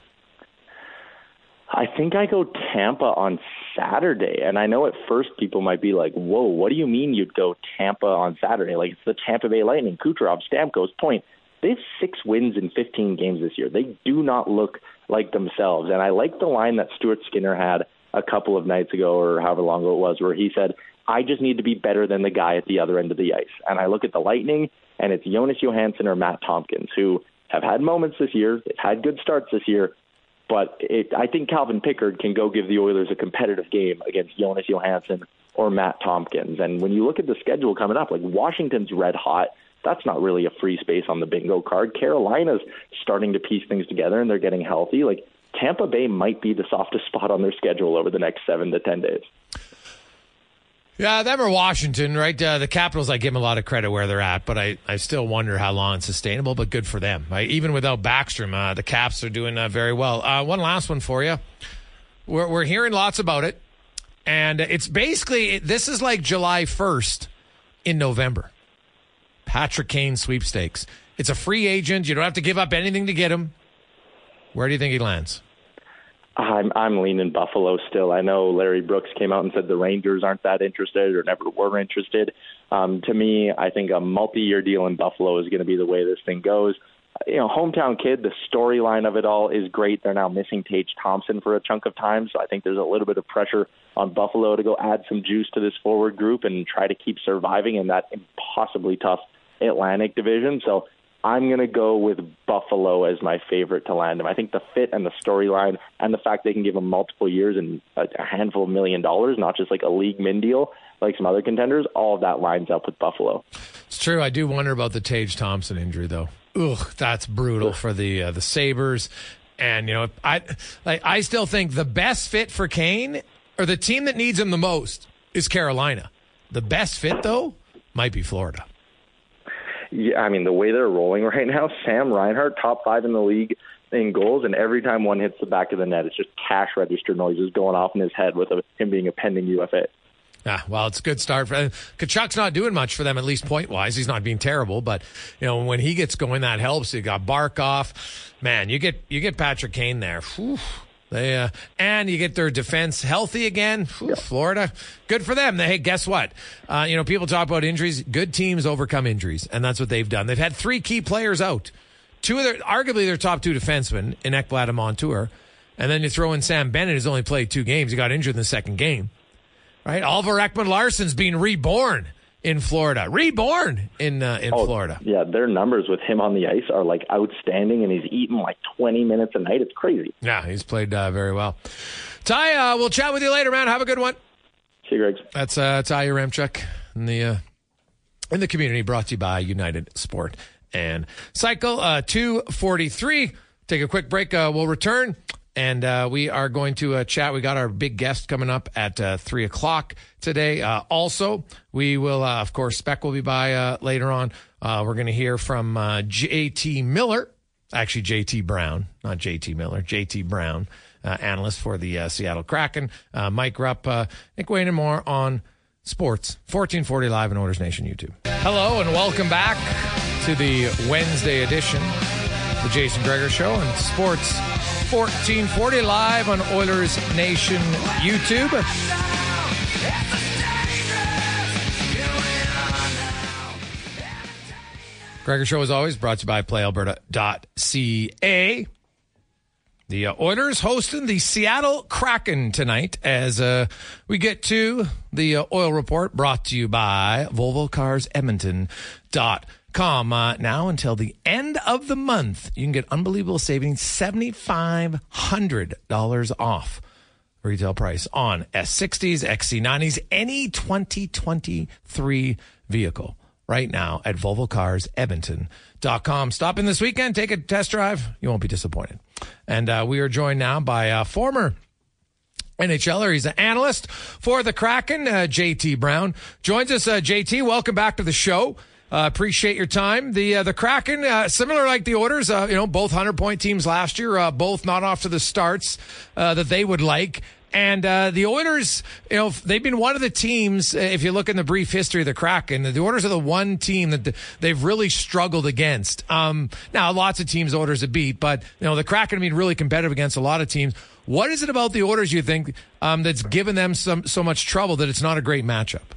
I think I go Tampa on Saturday. And I know at first people might be like, whoa, what do you mean you'd go Tampa on Saturday? Like, it's the Tampa Bay Lightning, Kucherov, Stamkos, Point. They have six wins in 15 games this year. They do not look like themselves. And I like the line that Stuart Skinner had a couple of nights ago or however long ago it was where he said, I just need to be better than the guy at the other end of the ice. And I look at the Lightning, and it's Jonas Johansson or Matt Tomkins, who have had moments this year. They've had good starts this year. But it, I think Calvin Pickard can go give the Oilers a competitive game against Jonas Johansson or Matt Tomkins. And when you look at the schedule coming up, like Washington's red hot. That's not really a free space on the bingo card. Carolina's starting to piece things together and they're getting healthy. Like Tampa Bay might be the softest spot on their schedule over the next seven to ten days. Yeah, them or Washington, right? Uh, the Capitals, I give them a lot of credit where they're at, but I, I still wonder how long it's sustainable, but good for them. Right? Even without Backstrom, uh, the Caps are doing uh, very well. Uh, one last one for you. We're, we're hearing lots about it, and it's basically, this is like July 1st in November. Patrick Kane sweepstakes. It's a free agent. You don't have to give up anything to get him. Where do you think he lands? I'm I'm leaning Buffalo still. I know Larry Brooks came out and said the Rangers aren't that interested or never were interested. Um, to me, I think a multi-year deal in Buffalo is going to be the way this thing goes. You know, hometown kid. The storyline of it all is great. They're now missing Tage Thompson for a chunk of time, so I think there's a little bit of pressure on Buffalo to go add some juice to this forward group and try to keep surviving in that impossibly tough Atlantic division. So I'm going to go with Buffalo as my favorite to land him. I think the fit and the storyline and the fact they can give him multiple years and a, handful of million dollars, not just like a league min deal like some other contenders, all of that lines up with Buffalo. It's true. I do wonder about the Tage Thompson injury, though. Ugh, that's brutal for the uh, the Sabres. And you know, I like I still think the best fit for Kane or the team that needs him the most is Carolina. The best fit though might be Florida. Yeah, I mean the way they're rolling right now, Sam Reinhart, top five in the league in goals, and every time one hits the back of the net, it's just cash register noises going off in his head with a, him being a pending UFA. Yeah, well, it's a good start. For, Tkachuk's not doing much for them, at least point wise. He's not being terrible, but you know when he gets going, that helps. You got Barkov, man. You get you get Patrick Kane there. Whew. They uh, and you get their defense healthy again. Florida, good for them. They, hey, guess what? Uh, you know, people talk about injuries. Good teams overcome injuries, and that's what they've done. They've had three key players out. Two of their, arguably their top two defensemen, in Ekblad and Montour, and then you throw in Sam Bennett, who's only played two games. He got injured in the second game. Right, Oliver Ekman-Larsson's being reborn in Florida, reborn in uh, in Oh, Florida. Yeah, their numbers with him on the ice are like outstanding, and he's eating like 20 minutes a night. It's crazy. Yeah, he's played uh, very well. Ty, uh, we'll chat with you later, man. Have a good one. See you, Greg. That's uh, Ty Yaremchuk in the uh, in the community, brought to you by United Sport and Cycle. Uh, Two forty three. Take a quick break. Uh, we'll return and uh, we are going to uh, chat. We got our big guest coming up at uh, three o'clock today. Uh, also, we will, uh, of course, Spec will be by uh, later on. we're going to hear from JT Miller, actually JT Brown, not JT Miller, JT Brown, analyst for the Seattle Kraken. Mike Rupp, Nick Wayne, and more on sports. 1440 live in Oilers Nation YouTube. Hello and welcome back to the Wednesday edition, the Jason Gregor Show and Sports 1440 live on Oilers Nation YouTube. Gregor Show, as always, brought to you by PlayAlberta.ca. The uh, Oilers hosting the Seattle Kraken tonight as uh, we get to the uh, oil report brought to you by Volvo Com. Uh, now until the end of the month, you can get unbelievable savings $7,500 off retail price on S60s, XC90s, any 2023 vehicle right now at VolvoCarsEdmonton.com. Stop in this weekend, take a test drive. You won't be disappointed. And uh, we are joined now by a former NHLer. He's an analyst for the Kraken, uh, JT Brown. Joins us, uh, JT. Welcome back to the show. Uh, appreciate your time. The uh, the Kraken, uh, similar like the Oilers, uh, you know, both hundred point teams last year, uh, both not off to the starts uh, that they would like. And the Oilers, you know, they've been one of the teams. If you look in the brief history of the Kraken, the Oilers are the one team that they've really struggled against. Um, now, lots of teams Oilers have beat, but you know, the Kraken have been really competitive against a lot of teams. What is it about the Oilers you think um, that's given them some so much trouble that it's not a great matchup?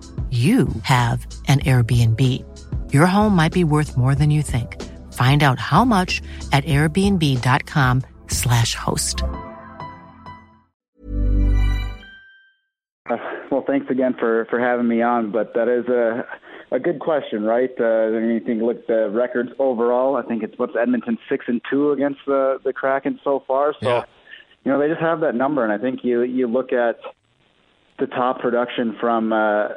you have an Airbnb. Your home might be worth more than you think. Find out how much at airbnb.com/slash host. Uh, well, thanks again for, for having me on. But that is a, a good question, right? Uh, I mean, you think look the records overall. I think it's what's Edmonton six and two against the the Kraken so far. So, yeah. you know, they just have that number, and I think you you look at the top production from. Uh,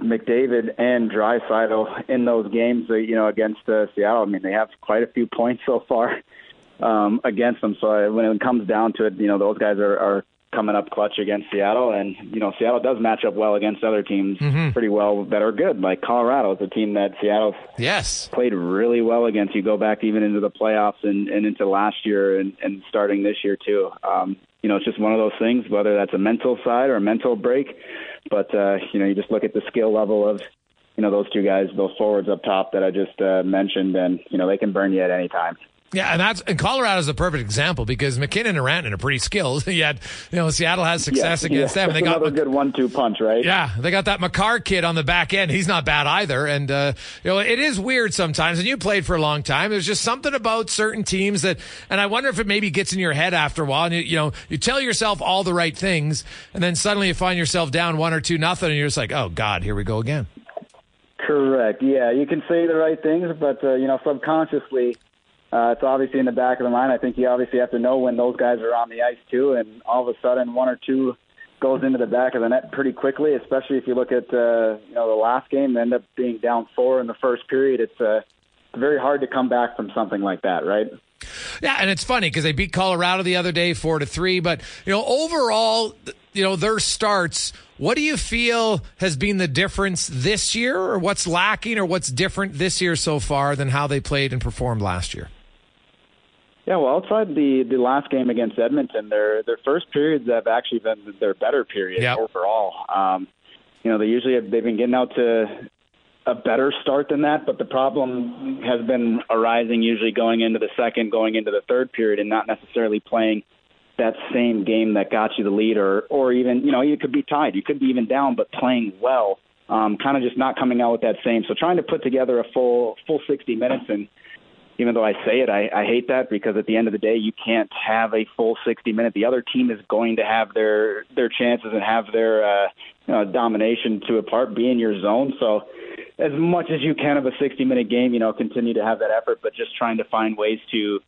McDavid and Draisaitl in those games, you know, against uh, Seattle. I mean, they have quite a few points so far um, against them. So uh, when it comes down to it, you know, those guys are, are coming up clutch against Seattle, and you know, Seattle does match up well against other teams mm-hmm. pretty well that are good. Like Colorado is a team that Seattle yes played really well against. You go back even into the playoffs and, and into last year and, and starting this year too. Um, you know, it's just one of those things, whether that's a mental side or a mental break. But uh, you know, you just look at the skill level of you know those two guys, those forwards up top that I just uh, mentioned, and you know they can burn you at any time. Yeah, and that's and Colorado's a perfect example because MacKinnon and Rantanen are pretty skilled. Yet, you know, Seattle has success against yeah. them. And they got a good one-two punch, right? Yeah, they got that Makar kid on the back end. He's not bad either. And uh, you know, it is weird sometimes. And you played for a long time. There's just something about certain teams that, and I wonder if it maybe gets in your head after a while. And you, you know, you tell yourself all the right things, and then suddenly you find yourself down one or two nothing, and you're just like, oh God, here we go again. Correct. Yeah, you can say the right things, but uh, you know, subconsciously uh, it's obviously in the back of the mind. I think you obviously have to know when those guys are on the ice too, and all of a sudden one or two goes into the back of the net pretty quickly. Especially if you look at uh, you know the last game, they end up being down four in the first period. It's uh, very hard to come back from something like that, right? Yeah, and it's funny because they beat Colorado the other day, four to three. But you know, overall, you know their starts. What do you feel has been the difference this year, or what's lacking, or what's different this year so far than how they played and performed last year? Yeah, well, outside the the last game against Edmonton, their their first periods have actually been their better periods yep. overall. Um, you know, they usually have, they've been getting out to a better start than that, but the problem has been arising usually going into the second, going into the third period, and not necessarily playing that same game that got you the lead, or or even you know you could be tied, you could be even down, but playing well, um, kind of just not coming out with that same. So trying to put together a full full 60 minutes and even though I say it, I, I hate that because at the end of the day, you can't have a full 60 minute. The other team is going to have their their chances and have their uh, you know, domination to a part, be in your zone. So, as much as you can of a 60 minute game, you know, continue to have that effort, but just trying to find ways to,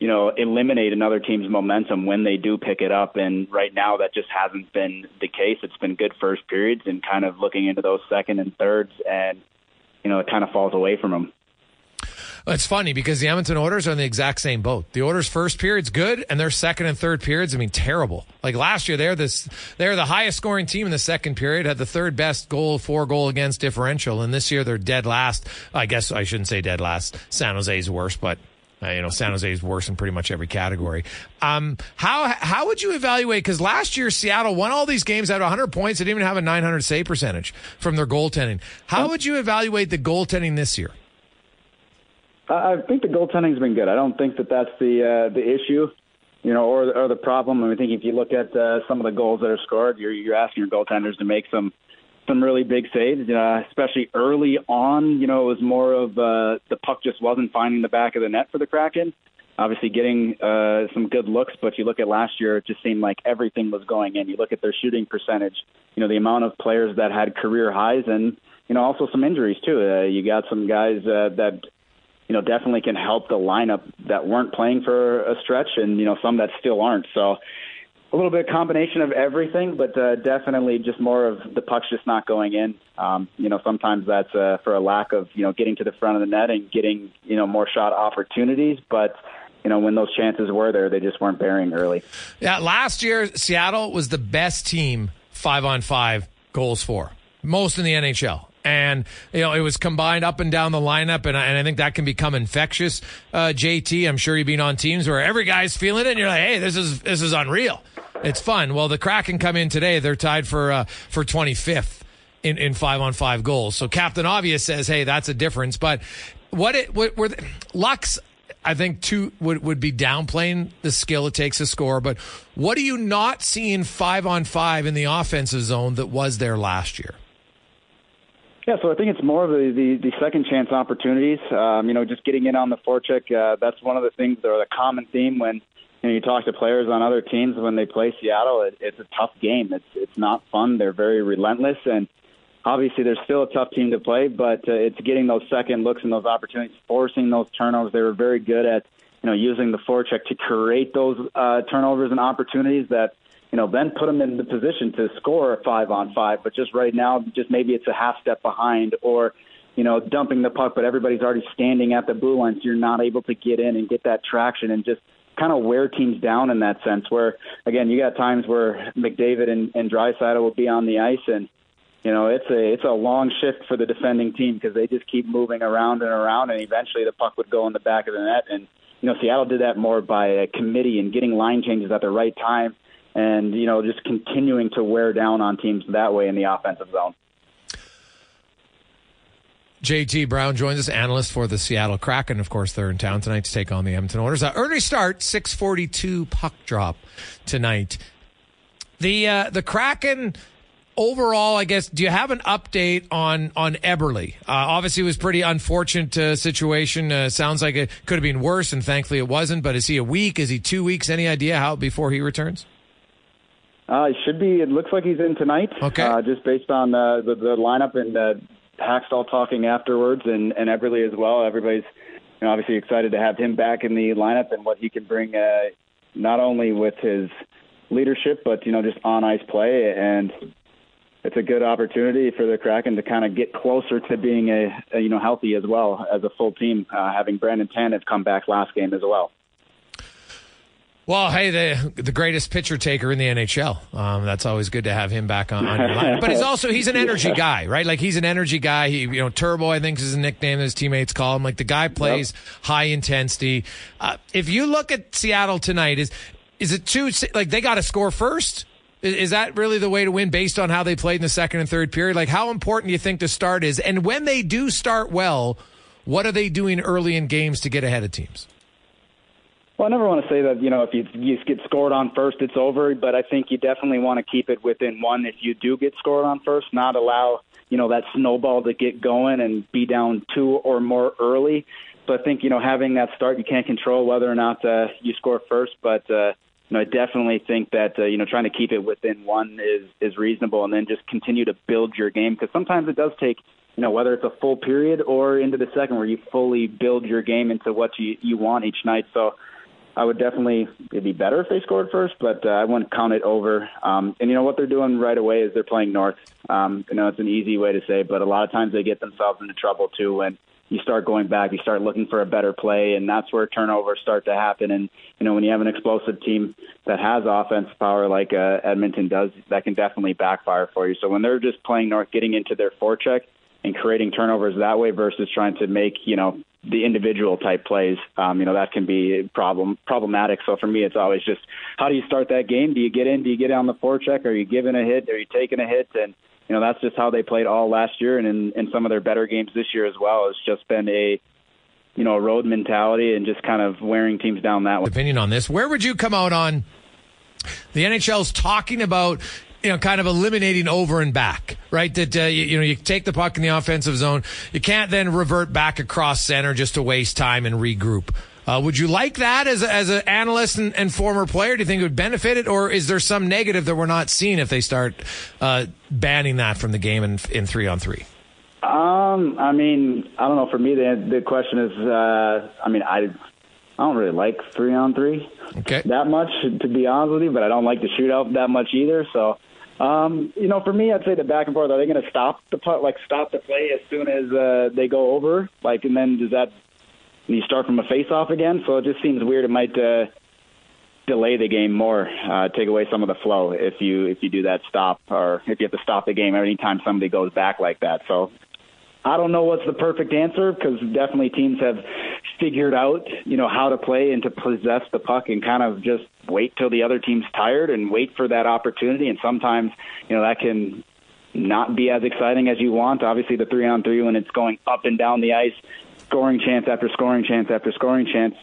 you know, eliminate another team's momentum when they do pick it up. And right now, that just hasn't been the case. It's been good first periods and kind of looking into those second and thirds, and you know, it kind of falls away from them. It's funny because the Edmonton Oilers are in the exact same boat. The Oilers' first period's good, and their second and third periods, I mean, terrible. Like last year, they're this they're the highest scoring team in the second period, had the third best goal four goal against differential, and this year they're dead last. I guess I shouldn't say dead last. San Jose's worse, but uh, you know, San Jose is worse in pretty much every category. Um, how how would you evaluate? Because last year Seattle won all these games, had 100 points, they didn't even have a 900 save percentage from their goaltending. How would you evaluate the goaltending this year? I think the goaltending's been good. I don't think that that's the uh, the issue, you know, or or the problem. I think if you look at uh, some of the goals that are scored, you're you're asking your goaltenders to make some some really big saves, uh, especially early on. You know, it was more of uh, the puck just wasn't finding the back of the net for the Kraken. Obviously, getting uh, some good looks, but you look at last year, it just seemed like everything was going in. You look at their shooting percentage. You know, the amount of players that had career highs, and you know, also some injuries too. Uh, you got some guys uh, that you know, definitely can help the lineup that weren't playing for a stretch, and you know, some that still aren't. So, a little bit of combination of everything, but uh, definitely just more of the puck's just not going in. Um, you know, sometimes that's uh, for a lack of you know getting to the front of the net and getting you know more shot opportunities, but you know, when those chances were there, they just weren't bearing early. Yeah, last year Seattle was the best team five on five goals for most in the NHL and you know it was combined up and down the lineup, and I, and I think that can become infectious. Uh, JT, I'm sure you've been on teams where every guy's feeling it, and you're like, hey, this is this is unreal. It's fun. Well, the Kraken come in today; they're tied for uh, for 25th in in five on five goals. So Captain Obvious says, hey, that's a difference. But what it what were Lux. I think two would, would be downplaying the skill it takes to score, but what do you not see in five on five in the offensive zone that was there last year? Yeah, so I think it's more of the, the, the second chance opportunities. Um, you know, just getting in on the forecheck. Uh, that's one of the things, or the common theme when you, know, you talk to players on other teams when they play Seattle. It, it's a tough game. It's it's not fun. They're very relentless, and obviously they're still a tough team to play. But uh, it's getting those second looks and those opportunities, forcing those turnovers. They were very good at you know using the forecheck to create those uh, turnovers and opportunities that you know, then put them in the position to score five on five. But just right now, just maybe it's a half step behind or, you know, dumping the puck, but everybody's already standing at the blue line, so you're not able to get in and get that traction and just kind of wear teams down in that sense. Where again, you got times where McDavid and, and Draisaitl will be on the ice and. You know, it's a it's a long shift for the defending team because they just keep moving around and around, and eventually the puck would go in the back of the net. And you know, Seattle did that more by a committee and getting line changes at the right time and you know just continuing to wear down on teams that way in the offensive zone. JT Brown joins us, analyst for the Seattle Kraken. Of course, they're in town tonight to take on the Edmonton Oilers. Uh, early start, six forty-two puck drop tonight. The uh, the Kraken overall, I guess, do you have an update on on Eberle? Uh, obviously, it was pretty unfortunate uh, situation. Uh, sounds like it could have been worse, and thankfully it wasn't. But is he a week? Is he two weeks? Any idea how before he returns? Uh, he should be. It looks like he's in tonight. Okay. Uh, just based on uh, the, the lineup and uh, Hakstol talking afterwards, and and Eberle as well. Everybody's you know, obviously excited to have him back in the lineup and what he can bring, uh, not only with his leadership, but you know, just on ice play. And it's a good opportunity for the Kraken to kind of get closer to being a, a you know healthy as well as a full team, uh, having Brandon Tanev come back last game as well. Well, hey, the the greatest pitcher taker in the NHL. Um, that's always good to have him back on, on your line. But he's also he's an energy yeah. guy, right? Like he's an energy guy. He, you know, Turbo, I think is a nickname that his teammates call him. Like the guy plays yep. high intensity. Uh, if you look at Seattle tonight, is is it too like they got to score first? Is, is that really the way to win based on how they played in the second and third period? Like how important do you think the start is? And when they do start well, what are they doing early in games to get ahead of teams? Well, I never want to say that you know if you you get scored on first, it's over. But I think you definitely want to keep it within one. If you do get scored on first, not allow you know that snowball to get going and be down two or more early. So I think you know having that start, you can't control whether or not uh, you score first, but uh, you know I definitely think that uh, you know trying to keep it within one is is reasonable, and then just continue to build your game because sometimes it does take you know, whether it's a full period or into the second where you fully build your game into what you, you want each night. So I would definitely it'd be better if they scored first, but uh, I wouldn't count it over. Um, and you know what they're doing right away is they're playing north. Um, you know it's an easy way to say, but a lot of times they get themselves into trouble too when you start going back, you start looking for a better play, and that's where turnovers start to happen. And you know when you have an explosive team that has offense power like uh, Edmonton does, that can definitely backfire for you. So when they're just playing north, getting into their forecheck and creating turnovers that way versus trying to make you know the individual type plays, um, you know, that can be problem problematic. So for me, it's always just how do you start that game? Do you get in? Do you get on the forecheck? Are you giving a hit? Are you taking a hit? And you know, that's just how they played all last year, and in, in some of their better games this year as well. It's just been a you know a road mentality and just kind of wearing teams down that way. Opinion on this? Where would you come out on? The NHL's talking about you know, kind of eliminating over and back, right? That, uh, you, you, know, you take the puck in the offensive zone. You can't then revert back across center just to waste time and regroup. Uh, would you like that as, a, as an analyst and, and, former player? Do you think it would benefit it, or is there some negative that we're not seeing if they start uh, banning that from the game in, in three on three? Um, I mean, I don't know. For me, the the question is, uh, I mean, I I don't really like three on three okay. that much, to be honest with you, but I don't like the shootout that much either. So um, you know, for me, I'd say the back and forth. Are they going to stop the putt, like stop the play as soon as uh, they go over? Like, and then does that you start from a face-off again? So it just seems weird. It might uh, delay the game more, uh, take away some of the flow if you if you do that stop, or if you have to stop the game every time somebody goes back like that. So I don't know what's the perfect answer because definitely teams have figured out, you know, how to play and to possess the puck and kind of just wait till the other team's tired and wait for that opportunity. And sometimes, you know, that can not be as exciting as you want. Obviously, the three on three when it's going up and down the ice, scoring chance after scoring chance after scoring chance.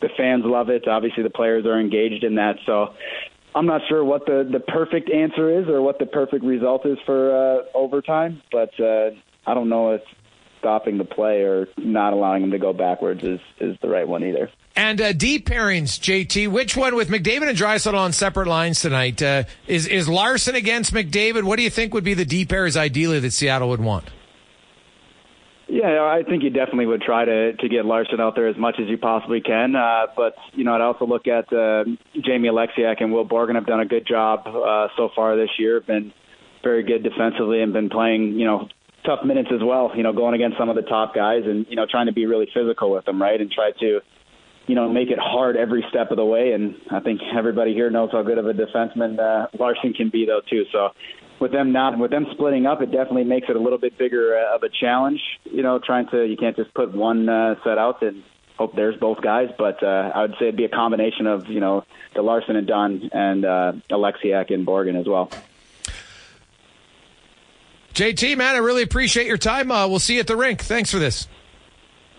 The fans love it. Obviously, the players are engaged in that. So I'm not sure what the the perfect answer is or what the perfect result is for uh, overtime, but uh, I don't know if stopping the play or not allowing him to go backwards is is the right one either. And uh, D pairings, JT, which one with McDavid and Draisaitl on separate lines tonight? Uh, is is Larsson against McDavid? What do you think would be the D pairs ideally that Seattle would want? Yeah, I think you definitely would try to to get Larsson out there as much as you possibly can. Uh, but you know, I'd also look at uh, Jamie Oleksiak and Will Borgen have done a good job uh, so far this year. Been very good defensively and been playing you know tough minutes as well. You know, going against some of the top guys and you know trying to be really physical with them, right, and try to you know make it hard every step of the way. And I think everybody here knows how good of a defenseman uh, Larsson can be, though, too. So with them not with them splitting up, it definitely makes it a little bit bigger uh, of a challenge. You know, trying to you can't just put one uh, set out and hope there's both guys, but uh, I would say it'd be a combination of you know the Larsson and Dunn and uh, Oleksiak and Borgen as well. JT, man, I really appreciate your time. Uh, we'll see you at the rink. Thanks for this.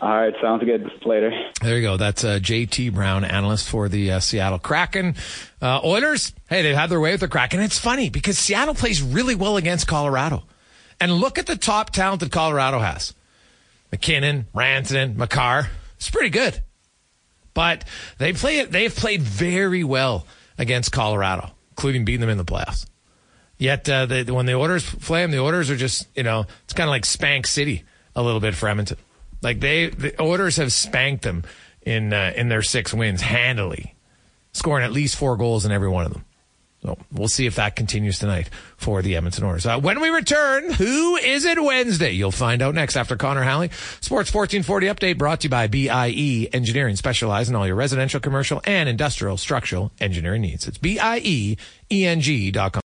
All right, sounds good. Later. There you go. That's uh, JT Brown, analyst for the uh, Seattle Kraken. Uh, Oilers, hey, they've had their way with the Kraken. It's funny because Seattle plays really well against Colorado. And look at the top talent that Colorado has MacKinnon, Rantanen, Makar. It's pretty good. But they play it, they've played very well against Colorado, including beating them in the playoffs. Yet uh, the, when the Oilers them, the Oilers are just you know it's kind of like Spank City a little bit for Edmonton. Like they, the Oilers have spanked them in uh, in their six wins handily, scoring at least four goals in every one of them. So we'll see if that continues tonight for the Edmonton Oilers. Uh, when we return, who is it Wednesday? You'll find out next after Connor Halley. Sports 1440 update brought to you by BIE Engineering, specializing in all your residential, commercial, and industrial structural engineering needs. It's B-I-E-E-N-G dot com.